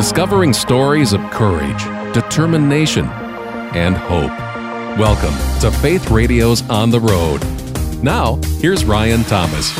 discovering stories of courage, determination, and hope. Welcome to Faith Radio's On the Road. Now, here's Ryan Thomas.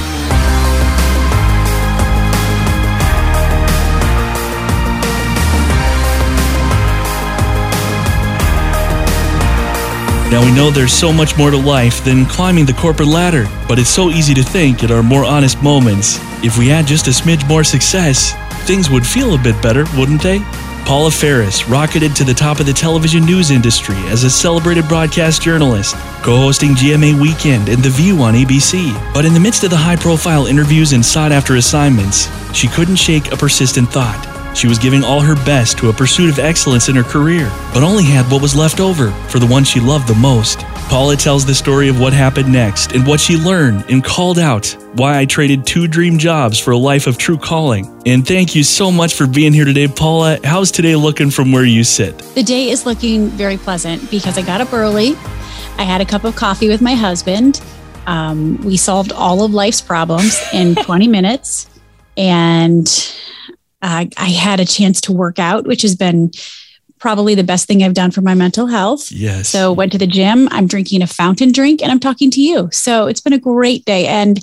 Now we know there's so much more to life than climbing the corporate ladder, but it's so easy to think at our more honest moments. If we had just a smidge more success, things would feel a bit better, wouldn't they? Paula Faris rocketed to the top of the television news industry as a celebrated broadcast journalist, co hosting GMA Weekend and The View on ABC. But in the midst of the high profile interviews and sought after assignments, she couldn't shake a persistent thought. She was giving all her best to a pursuit of excellence in her career, but only had what was left over for the one she loved the most. Paula tells the story of what happened next and what she learned and called out why I traded two dream jobs for a life of true calling. And thank you so much for being here today, Paula. How's today looking from where you sit? The day is looking very pleasant because I got up early. I had a cup of coffee with my husband. Um, we solved all of life's problems in 20 minutes. And uh, I had a chance to work out, which has been probably the best thing I've done for my mental health. Yes. So went to the gym. I'm drinking a fountain drink and I'm talking to you. So it's been a great day. And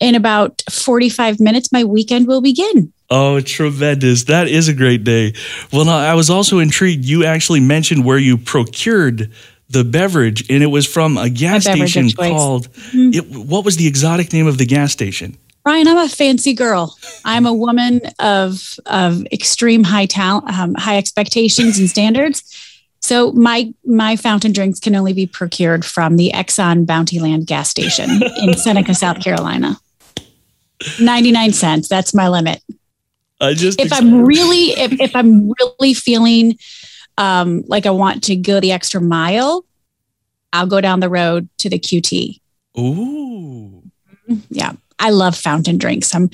in about 45 minutes, my weekend will begin. Oh, tremendous. That is a great day. Well, I was also intrigued. You actually mentioned where you procured the beverage, and it was from a gas station called, mm-hmm. it, what was the exotic name of the gas station? Ryan, I'm a fancy girl. I'm a woman of of extreme high talent, um, high expectations and standards. So my my fountain drinks can only be procured from the Exxon Bountyland gas station in Seneca, South Carolina. 99 cents. That's my limit. I just if I'm really if, if I'm really feeling um, like I want to go the extra mile, I'll go down the road to the QT. Ooh. Yeah. I love fountain drinks. I'm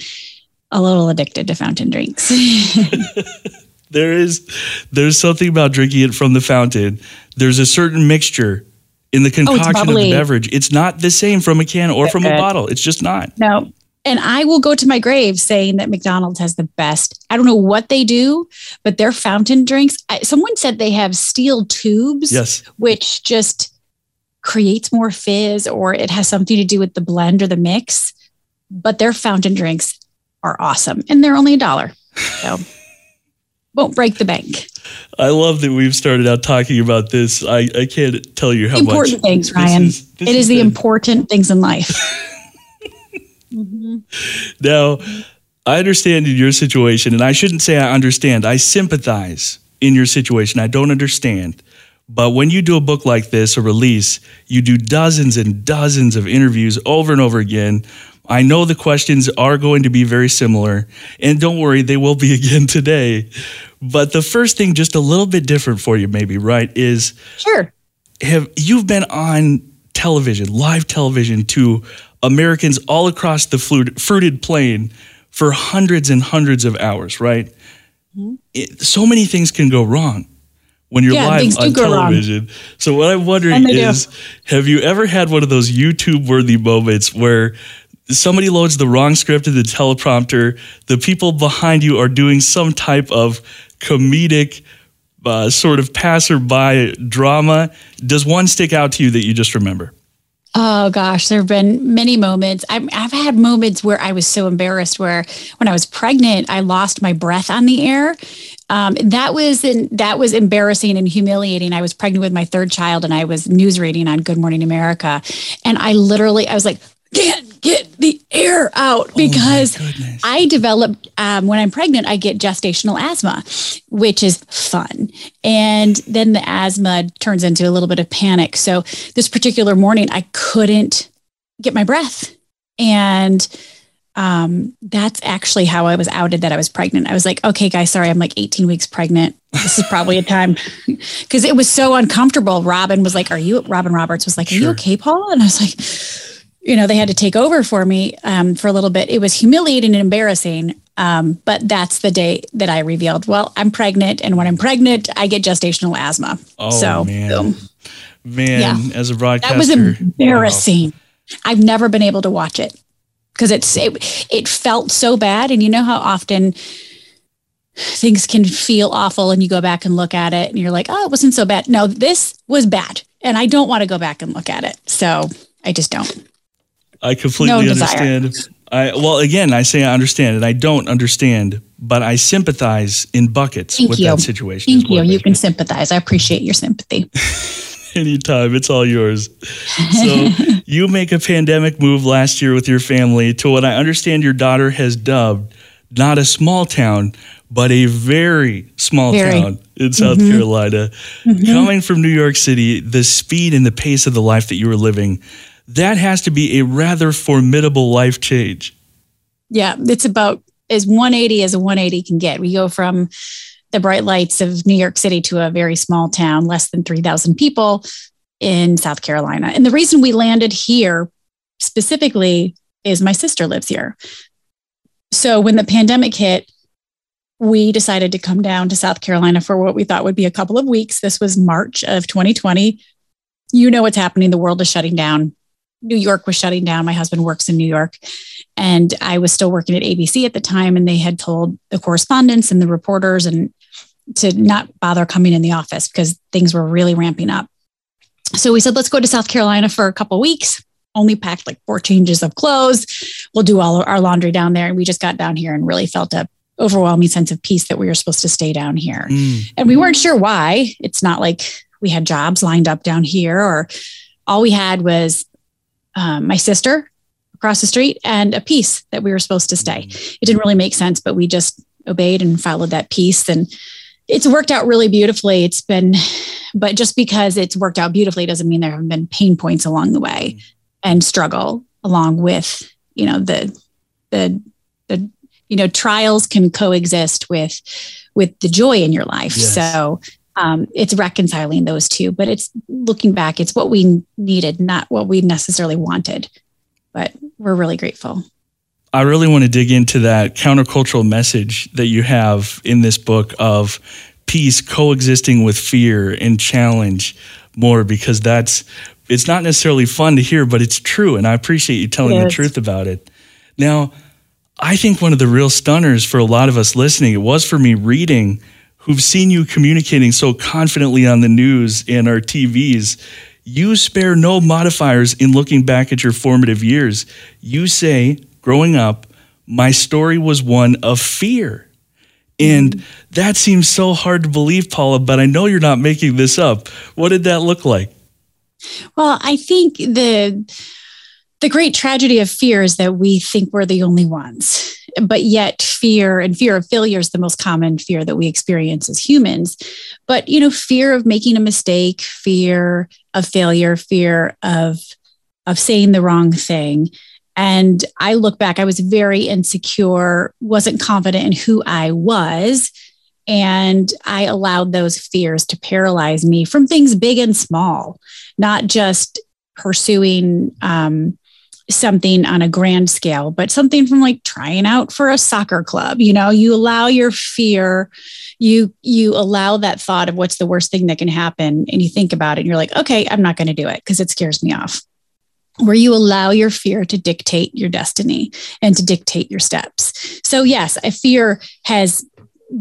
a little addicted to fountain drinks. there is there's something about drinking it from the fountain. There's a certain mixture in the concoction oh, of the beverage. It's not the same from a can or from a bottle. It's just not. No. And I will go to my grave saying that McDonald's has the best. I don't know what they do, but their fountain drinks. I, someone said they have steel tubes, yes, which just creates more fizz, or it has something to do with the blend or the mix but their fountain drinks are awesome and they're only a dollar. So won't break the bank. I love that we've started out talking about this. I, I can't tell you how important much things, Ryan. Is, it is the been... important things in life. mm-hmm. Now, I understand in your situation, and I shouldn't say I understand. I sympathize in your situation. I don't understand. But when you do a book like this, a release, you do dozens and dozens of interviews over and over again I know the questions are going to be very similar, and don't worry, they will be again today. But the first thing, just a little bit different for you, maybe, right? Is sure. Have you've been on television, live television, to Americans all across the fruited plain for hundreds and hundreds of hours, right? Mm-hmm. It, so many things can go wrong when you're yeah, live on television. So what I'm wondering is, do. have you ever had one of those YouTube worthy moments where somebody loads the wrong script in the teleprompter. The people behind you are doing some type of comedic uh, sort of passerby drama. Does one stick out to you that you just remember? Oh gosh, there have been many moments. I've, I've had moments where I was so embarrassed. Where when I was pregnant, I lost my breath on the air. Um, that was in, that was embarrassing and humiliating. I was pregnant with my third child, and I was news reading on Good Morning America, and I literally I was like, can't get the air out oh because oh I developed um, when I'm pregnant, I get gestational asthma, which is fun. And then the asthma turns into a little bit of panic. So this particular morning, I couldn't get my breath. And um, that's actually how I was outed that I was pregnant. I was like, okay, guys, sorry, I'm like 18 weeks pregnant. This is probably a time because it was so uncomfortable. Robin was like, Are you, Robin Roberts was like, Are sure. you okay, Paul? And I was like, you know, they had to take over for me um, for a little bit. It was humiliating and embarrassing. Um, but that's the day that I revealed, well, I'm pregnant. And when I'm pregnant, I get gestational asthma. Oh, so, man. Boom. Man, yeah. as a broadcaster. That was embarrassing. Wow. I've never been able to watch it because it's it, it felt so bad. And you know how often things can feel awful and you go back and look at it and you're like, oh, it wasn't so bad. No, this was bad. And I don't want to go back and look at it. So I just don't. I completely no understand. I well again I say I understand and I don't understand, but I sympathize in buckets Thank with you. that situation. Thank you. You can sympathize. I appreciate your sympathy. Anytime, it's all yours. So you make a pandemic move last year with your family to what I understand your daughter has dubbed not a small town, but a very small very. town in South mm-hmm. Carolina. Mm-hmm. Coming from New York City, the speed and the pace of the life that you were living, that has to be a rather formidable life change. Yeah, it's about as 180 as a 180 can get. We go from the bright lights of New York City to a very small town, less than 3,000 people in South Carolina. And the reason we landed here specifically is my sister lives here. So when the pandemic hit, we decided to come down to South Carolina for what we thought would be a couple of weeks. This was March of 2020. You know what's happening. The world is shutting down. New York was shutting down. My husband works in New York. And I was still working at ABC at the time. And they had told the correspondents and the reporters and to not bother coming in the office because things were really ramping up. So we said, let's go to South Carolina for a couple weeks. Only packed like four changes of clothes. We'll do all our laundry down there. And we just got down here and really felt a overwhelming sense of peace that we were supposed to stay down here. Mm. And we weren't sure why. It's not like we had jobs lined up down here or all we had was um, my sister across the street and a peace that we were supposed to stay. Mm. It didn't really make sense, but we just obeyed and followed that peace. And it's worked out really beautifully. It's been, but just because it's worked out beautifully doesn't mean there haven't been pain points along the way and struggle along with, you know, the, the, the, you know, trials can coexist with, with the joy in your life. Yes. So um, it's reconciling those two, but it's looking back, it's what we needed, not what we necessarily wanted. But we're really grateful. I really want to dig into that countercultural message that you have in this book of peace coexisting with fear and challenge more because that's it's not necessarily fun to hear, but it's true. And I appreciate you telling the truth about it. Now, I think one of the real stunners for a lot of us listening, it was for me reading who've seen you communicating so confidently on the news and our TVs, you spare no modifiers in looking back at your formative years. You say, growing up, my story was one of fear. And that seems so hard to believe, Paula, but I know you're not making this up. What did that look like? Well, I think the the great tragedy of fear is that we think we're the only ones but yet fear and fear of failure is the most common fear that we experience as humans. But you know fear of making a mistake fear of failure fear of of saying the wrong thing. And i look back i was very insecure wasn't confident in who i was and i allowed those fears to paralyze me from things big and small not just pursuing um, something on a grand scale, but something from like trying out for a soccer club. You know, you allow your fear, you you allow that thought of what's the worst thing that can happen, and you think about it, and you're like, okay, I'm not going to do it because it scares me off. Where you allow your fear to dictate your destiny and to dictate your steps. So, yes, a fear has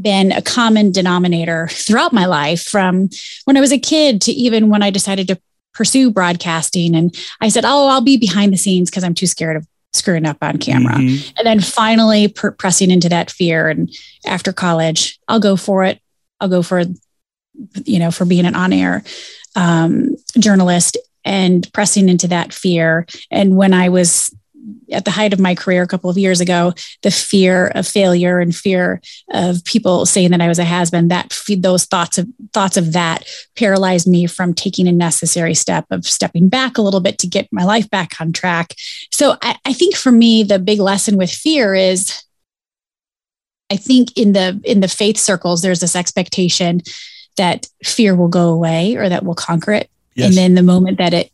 been a common denominator throughout my life from when I was a kid to even when I decided to pursue broadcasting. And I said, Oh, I'll be behind the scenes because I'm too scared of screwing up on camera. Mm-hmm. And then finally per- pressing into that fear. And after college, I'll go for it. I'll go for, you know, for being an on air um, journalist and pressing into that fear. And when I was at the height of my career a couple of years ago, the fear of failure and fear of people saying that I was a has been, that those thoughts of thoughts of that paralyzed me from taking a necessary step of stepping back a little bit to get my life back on track. So I, I think for me, the big lesson with fear is I think in the in the faith circles, there's this expectation that fear will go away or that we'll conquer it. Yes. And then the moment that it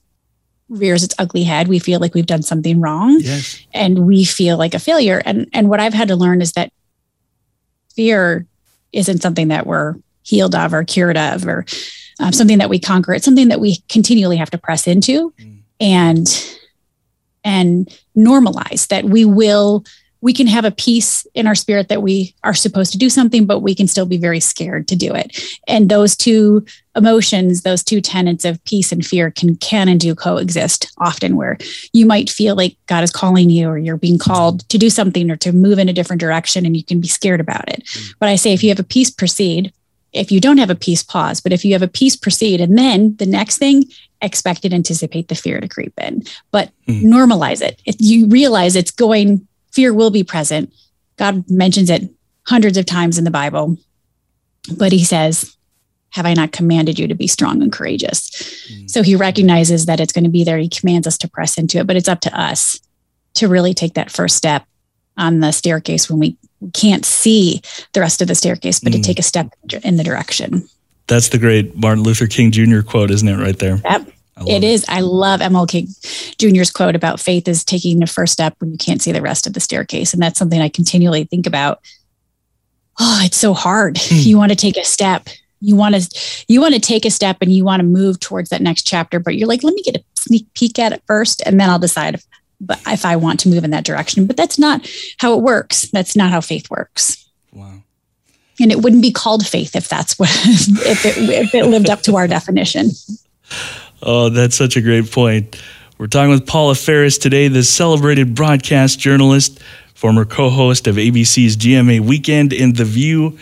rears its ugly head we feel like we've done something wrong yes. and we feel like a failure and and what i've had to learn is that fear isn't something that we're healed of or cured of or um, something that we conquer it's something that we continually have to press into mm. and and normalize that we will we can have a peace in our spirit that we are supposed to do something, but we can still be very scared to do it. And those two emotions, those two tenets of peace and fear can can and do coexist often where you might feel like God is calling you or you're being called to do something or to move in a different direction and you can be scared about it. Mm. But I say if you have a peace proceed, if you don't have a peace pause, but if you have a peace proceed and then the next thing expect and anticipate the fear to creep in, but mm. normalize it. If you realize it's going fear will be present. God mentions it hundreds of times in the Bible, but he says, Have I not commanded you to be strong and courageous? Mm-hmm. So he recognizes that it's going to be there. He commands us to press into it, but it's up to us to really take that first step on the staircase when we can't see the rest of the staircase, but mm. to take a step in the direction. That's the great Martin Luther King Jr. quote, isn't it, right there? Yep. It is. I love MLK Jr.'s quote about faith is taking the first step when you can't see the rest of the staircase. And that's something I continually think about. Oh, it's so hard. Hmm. You want to take a step. You want to you want to take a step and you want to move towards that next chapter, but you're like, let me get a sneak peek at it first, and then I'll decide if, if I want to move in that direction. But that's not how it works. That's not how faith works. Wow. And it wouldn't be called faith if that's what if it if it lived up to our definition. Oh, that's such a great point. We're talking with Paula Faris today, the celebrated broadcast journalist, former co host of ABC's GMA Weekend in The View,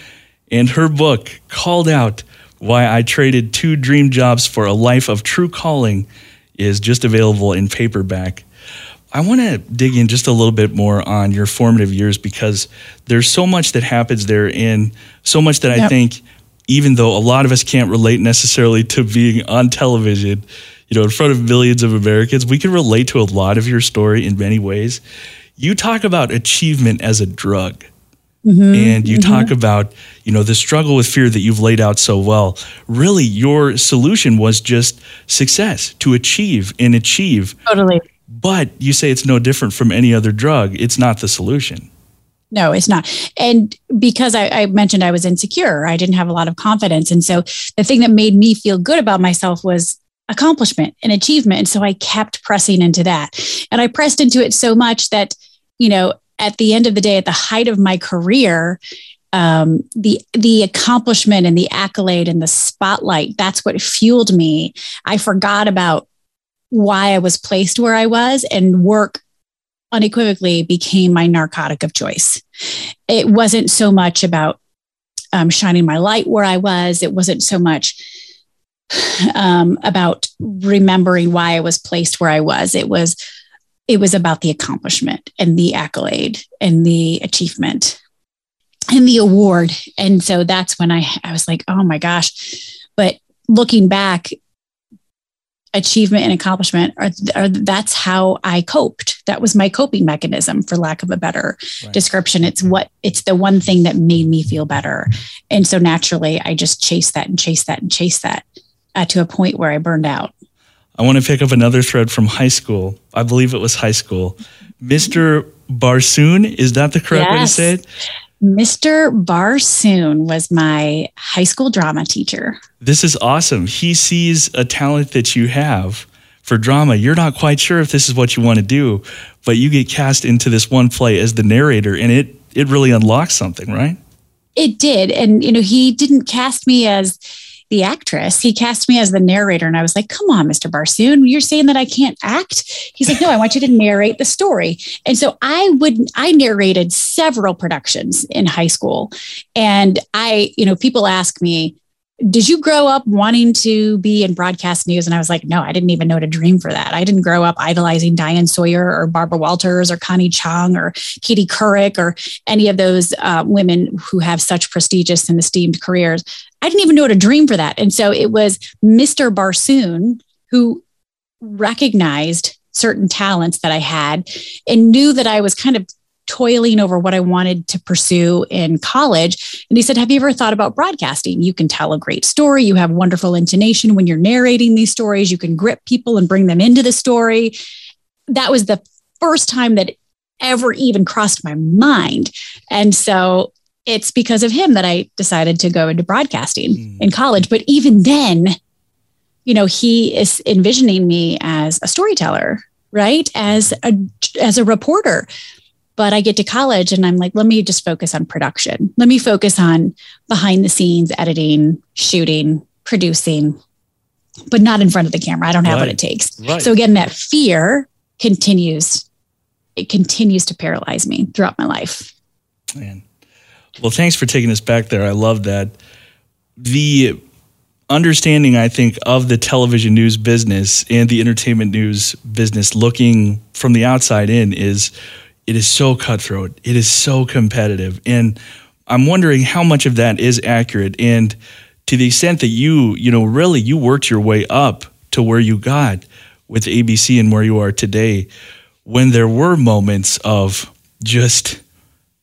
and her book, Called Out Why I Traded Two Dream Jobs for a Life of True Calling, is just available in paperback. I want to dig in just a little bit more on your formative years because there's so much that happens there and so much that yep. I think even though a lot of us can't relate necessarily to being on television, you know, in front of millions of Americans, we can relate to a lot of your story in many ways. You talk about achievement as a drug. Mm-hmm, and you mm-hmm. talk about, you know, the struggle with fear that you've laid out so well. Really, your solution was just success to achieve and achieve. Totally. But you say it's no different from any other drug. It's not the solution. No, it's not. And because I, I, mentioned I was insecure, I didn't have a lot of confidence. And so the thing that made me feel good about myself was accomplishment and achievement. And so I kept pressing into that. And I pressed into it so much that, you know, at the end of the day, at the height of my career, um, the the accomplishment and the accolade and the spotlight that's what fueled me i forgot about why i was placed where i was and work unequivocally became my narcotic of choice. It wasn't so much about um, shining my light where I was, it wasn't so much um, about remembering why I was placed where I was. It was it was about the accomplishment and the accolade and the achievement and the award. And so that's when I, I was like, oh my gosh. But looking back, achievement and accomplishment are, are, that's how i coped that was my coping mechanism for lack of a better right. description it's what it's the one thing that made me feel better and so naturally i just chased that and chased that and chased that uh, to a point where i burned out i want to pick up another thread from high school i believe it was high school mr barsoon is that the correct yes. way to say it Mr. Barsoon was my high school drama teacher. This is awesome. He sees a talent that you have for drama. You're not quite sure if this is what you want to do, but you get cast into this one play as the narrator and it it really unlocks something, right? It did. And you know, he didn't cast me as the actress. He cast me as the narrator, and I was like, "Come on, Mr. Barsoon, you're saying that I can't act?" He's like, "No, I want you to narrate the story." And so I would I narrated several productions in high school, and I, you know, people ask me, did you grow up wanting to be in broadcast news? And I was like, no, I didn't even know to dream for that. I didn't grow up idolizing Diane Sawyer or Barbara Walters or Connie Chung or Katie Couric or any of those uh, women who have such prestigious and esteemed careers. I didn't even know to dream for that. And so it was Mr. Barsoon who recognized certain talents that I had and knew that I was kind of toiling over what I wanted to pursue in college. And he said, Have you ever thought about broadcasting? You can tell a great story. You have wonderful intonation when you're narrating these stories. You can grip people and bring them into the story. That was the first time that ever even crossed my mind. And so it's because of him that I decided to go into broadcasting mm. in college. But even then, you know, he is envisioning me as a storyteller, right? As a as a reporter But I get to college and I'm like, let me just focus on production. Let me focus on behind the scenes, editing, shooting, producing, but not in front of the camera. I don't have right. what it takes. Right. So again, that fear continues. It continues to paralyze me throughout my life. Man. Well, thanks for taking us back there. I love that. The understanding, I think, of the television news business and the entertainment news business looking from the outside in is it is so cutthroat. It is so competitive. And I'm wondering how much of that is accurate. And to the extent that you, you know, really you worked your way up to where you got with ABC and where you are today, when there were moments of just,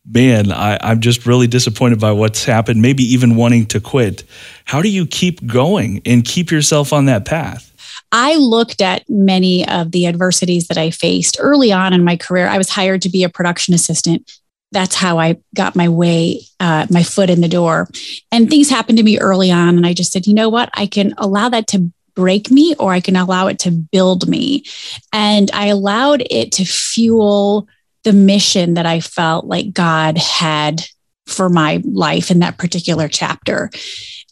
man, I, I'm just really disappointed by what's happened, maybe even wanting to quit. How do you keep going and keep yourself on that path? I looked at many of the adversities that I faced early on in my career. I was hired to be a production assistant. That's how I got my way, uh, my foot in the door. And things happened to me early on. And I just said, you know what? I can allow that to break me or I can allow it to build me. And I allowed it to fuel the mission that I felt like God had for my life in that particular chapter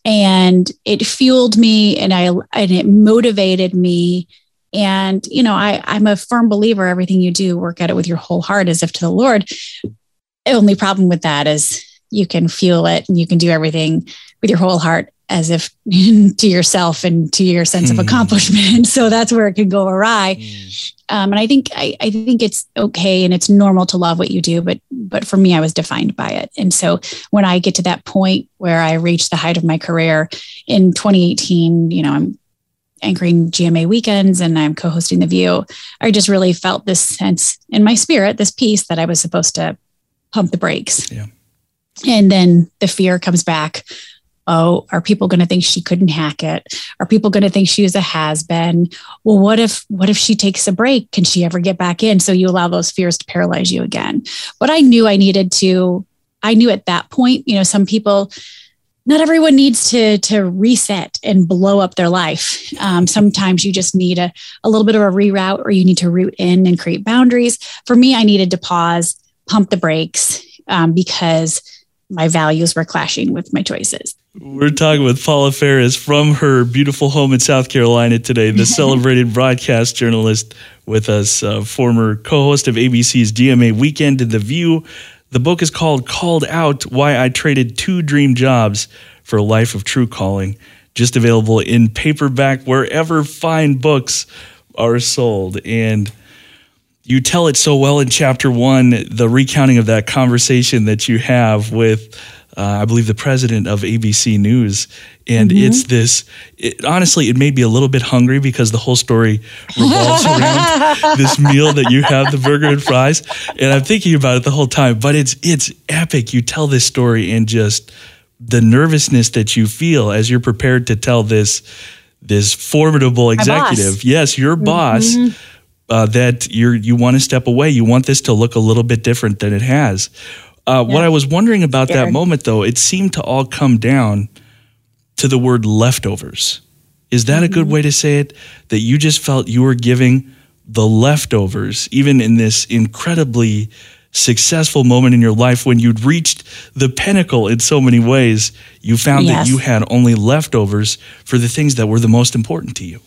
and it fueled me and I and it motivated me. And you know, I I'm a firm believer everything you do, work at it with your whole heart as if to the Lord. Only problem with that is you can feel it and you can do everything with your whole heart as if to yourself and to your sense of hmm. accomplishment. So that's where it can go awry. Mm. Um, and I think I, I think it's okay and it's normal to love what you do, but but for me, I was defined by it. And so when I get to that point where I reach the height of my career in 2018, you know, I'm anchoring GMA weekends and I'm co-hosting The View. I just really felt this sense in my spirit, this peace that I was supposed to pump the brakes. Yeah. And then the fear comes back oh, are people going to think she couldn't hack it? Are people going to think she was a has been? Well, what if what if she takes a break? Can she ever get back in? So you allow those fears to paralyze you again. But I knew I needed to. I knew at that point, you know, some people. Not everyone needs to to reset and blow up their life. Um, sometimes you just need a, a little bit of a reroute, or you need to root in and create boundaries. For me, I needed to pause, pump the brakes, um, because my values were clashing with my choices. We're talking with Paula Faris from her beautiful home in South Carolina today, the celebrated broadcast journalist with us, uh, former co host of ABC's GMA Weekend in The View. The book is called Called Out Why I Traded Two Dream Jobs for a Life of True Calling, just available in paperback wherever fine books are sold. And you tell it so well in chapter one, the recounting of that conversation that you have with, uh, I believe, the president of ABC News. And mm-hmm. it's this, it, honestly, it made me a little bit hungry because the whole story revolves around this meal that you have, the burger and fries. And I'm thinking about it the whole time, but it's, it's epic. You tell this story and just the nervousness that you feel as you're prepared to tell this, this formidable executive, yes, your mm-hmm. boss uh, that you're you want to step away. You want this to look a little bit different than it has. Uh, yeah. What I was wondering about Scared. that moment, though, it seemed to all come down to the word leftovers. Is that mm-hmm. a good mm-hmm. way to say it? That you just felt you were giving the leftovers, even in this incredibly successful moment in your life when you'd reached the pinnacle in so many ways, you found yes. that you had only leftovers for the things that were the most important to you.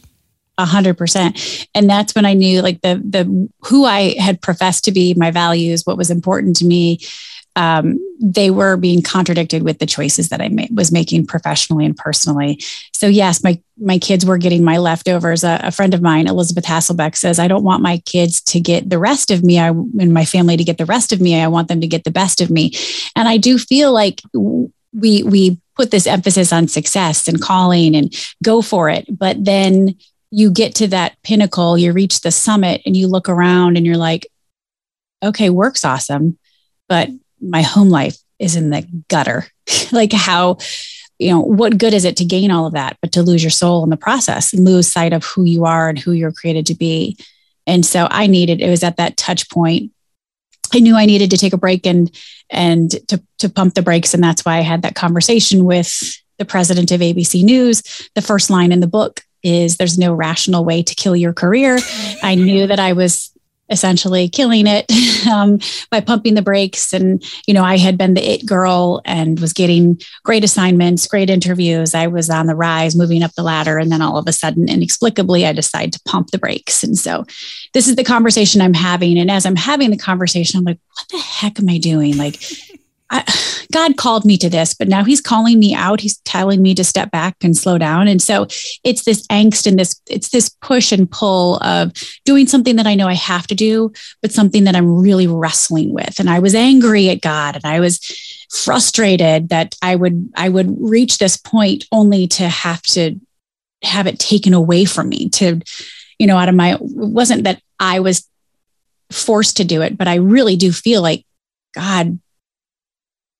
A hundred percent. And that's when I knew like the the who I had professed to be, my values, what was important to me. Um, they were being contradicted with the choices that I was making professionally and personally. So yes, my my kids were getting my leftovers. A, a, friend of mine, Elisabeth Hasselbeck, says, "I don't want my kids to get the rest of me. I and my family to get the rest of me. I want them to get the best of me." And I do feel like we we put this emphasis on success and calling and go for it, but then you get to that pinnacle, you reach the summit, and you look around and you're like, okay, work's awesome, but my home life is in the gutter. like, how, you know, what good is it to gain all of that, but to lose your soul in the process and lose sight of who you are and who you're created to be? And so I needed, it was at that touch point. I knew I needed to take a break and and to to pump the brakes. And that's why I had that conversation with the president of ABC News. The first line in the book is there's no rational way to kill your career. I knew that I was essentially killing it um, by pumping the brakes. And, you know, I had been the it girl and was getting great assignments, great interviews. I was on the rise, moving up the ladder. And then all of a sudden, inexplicably, I decide to pump the brakes. And so this is the conversation I'm having. And as I'm having the conversation, I'm like, what the heck am I doing? Like, I, God called me to this, but now he's calling me out. He's telling me to step back and slow down. And so it's this angst and this, it's this push and pull of doing something that I know I have to do, but something that I'm really wrestling with. And I was angry at God and I was frustrated that I would, I would reach this point only to have to have it taken away from me to, you know, out of my, it wasn't that I was forced to do it, but I really do feel like God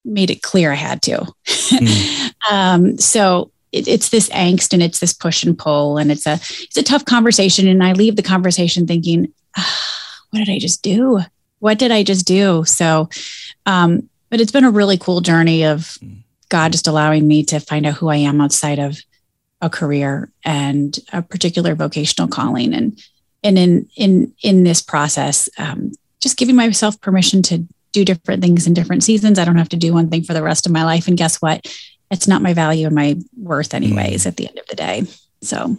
made it clear I had to. Mm. um, so it, it's this angst and it's this push and pull, and it's a it's a tough conversation. And I leave the conversation thinking, ah, what did I just do? What did I just do? So, um, but it's been a really cool journey of. God just allowing me to find out who I am outside of a career and a particular vocational calling, and and in in in this process, um, just giving myself permission to do different things in different seasons. I don't have to do one thing for the rest of my life. And guess what? It's not my value and my worth, anyways, mm. at the end of the day. So,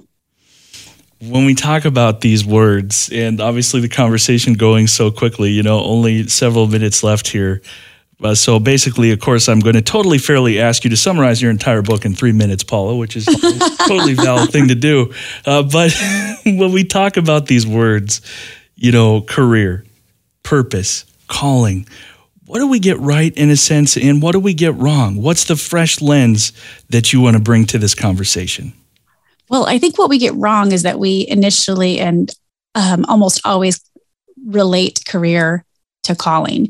when we talk about these words, and obviously the conversation going so quickly, you know, only several minutes left here. Uh, so basically, of course, I'm going to totally fairly ask you to summarize your entire book in three minutes, Paula, which is a totally valid thing to do. Uh, but when we talk about these words, you know, career, purpose, calling. What do we get right in a sense, and what do we get wrong? What's the fresh lens that you want to bring to this conversation? Well, I think what we get wrong is that we initially and um, almost always relate career to calling.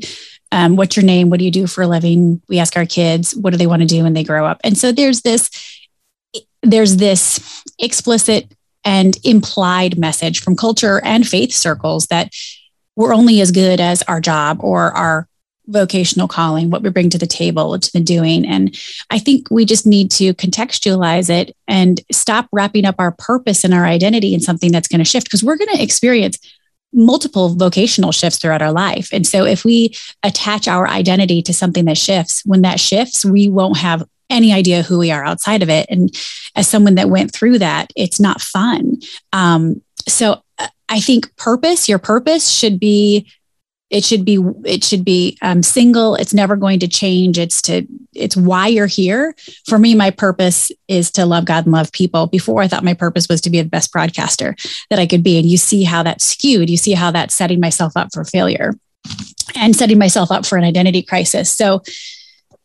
Um, what's your name? What do you do for a living? We ask our kids, what do they want to do when they grow up? And so there's this, there's this explicit and implied message from culture and faith circles that we're only as good as our job or our vocational calling, what we bring to the table, to the doing. And I think we just need to contextualize it and stop wrapping up our purpose and our identity in something that's going to shift because we're going to experience multiple vocational shifts throughout our life. And so if we attach our identity to something that shifts, when that shifts, we won't have any idea who we are outside of it. And as someone that went through that, it's not fun. Um, so I think purpose, your purpose should be it should be it should be um, single. It's never going to change. It's to it's why you're here. For me my purpose is to love god and love people. Before i thought my purpose was to be the best broadcaster that i could be. And you see how that's skewed. You see how that's setting myself up for failure and setting myself up for an identity crisis. So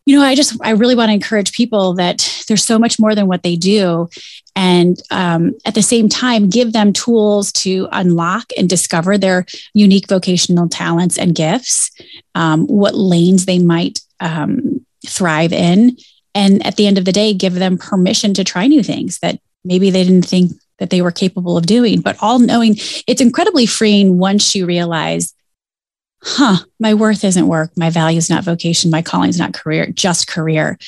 you know i just i really want to encourage people that there's so much more than what they do and um, at the same time give them tools to unlock and discover their unique vocational talents and gifts um, what lanes they might um, thrive in. And at the end of the day give them permission to try new things that maybe they didn't think that they were capable of doing. But all knowing it's incredibly freeing once you realize huh my worth isn't work. My value is not vocation. My calling is not career just career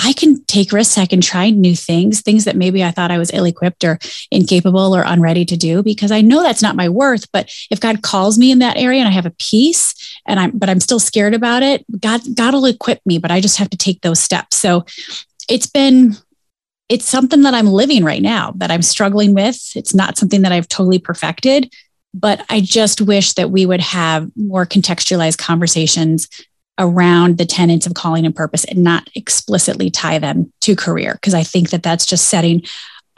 I can take risks. I can try new things, things that maybe I thought I was ill equipped or incapable or unready to do because I know that's not my worth. But if God calls me in that area and I have a peace and I'm, but I'm still scared about it, God, God will equip me, but I just have to take those steps. So it's been, it's something that I'm living right now that I'm struggling with. It's not something that I've totally perfected, but I just wish that we would have more contextualized conversations around the tenets of calling and purpose and not explicitly tie them to career because I think that that's just setting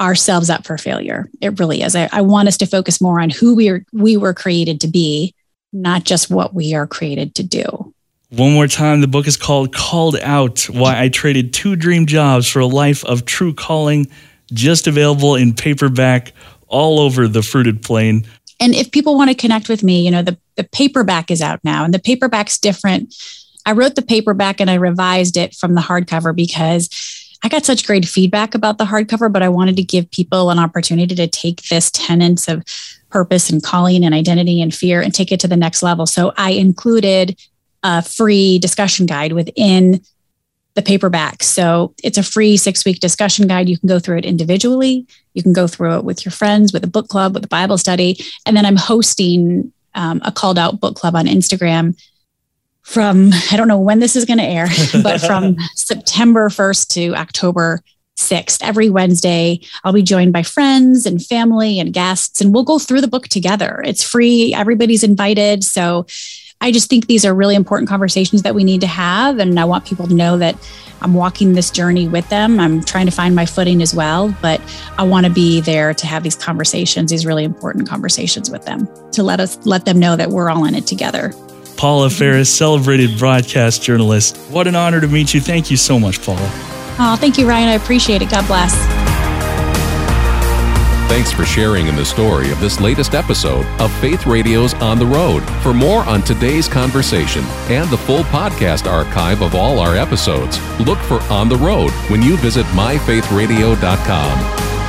ourselves up for failure. It really is. I, I, want us to focus more on who we are we were created to be, not just what we are created to do. One more time, the book is called Called Out Why I Traded Two Dream Jobs for a Life of True Calling, just available in paperback all over the fruited plain. And if people want to connect with me, you know, the, the paperback is out now, and the paperback's different I wrote the paperback and I revised it from the hardcover because I got such great feedback about the hardcover, but I wanted to give people an opportunity to take this tenets of purpose and calling and identity and fear and take it to the next level. So I included a free discussion guide within the paperback. So it's a free six week discussion guide. You can go through it individually. You can go through it with your friends, with a book club, with a Bible study. And then I'm hosting um, a called out book club on Instagram from, I don't know when this is going to air, but from September 1st to October 6th. Every Wednesday, I'll be joined by friends and family and guests, and we'll go through the book together. It's free, everybody's invited. So I just think these are really important conversations that we need to have. And I want people to know that I'm walking this journey with them. I'm trying to find my footing as well, but I want to be there to have these conversations, these really important conversations with them, to let us let them know that we're all in it together. Paula Faris, celebrated broadcast journalist. What an honor to meet you. Thank you so much, Paula. Oh, thank you, Ryan. I appreciate it. God bless. Thanks for sharing in the story of this latest episode of Faith Radio's On the Road. For more on today's conversation and the full podcast archive of all our episodes, look for On the Road when you visit myfaithradio.com.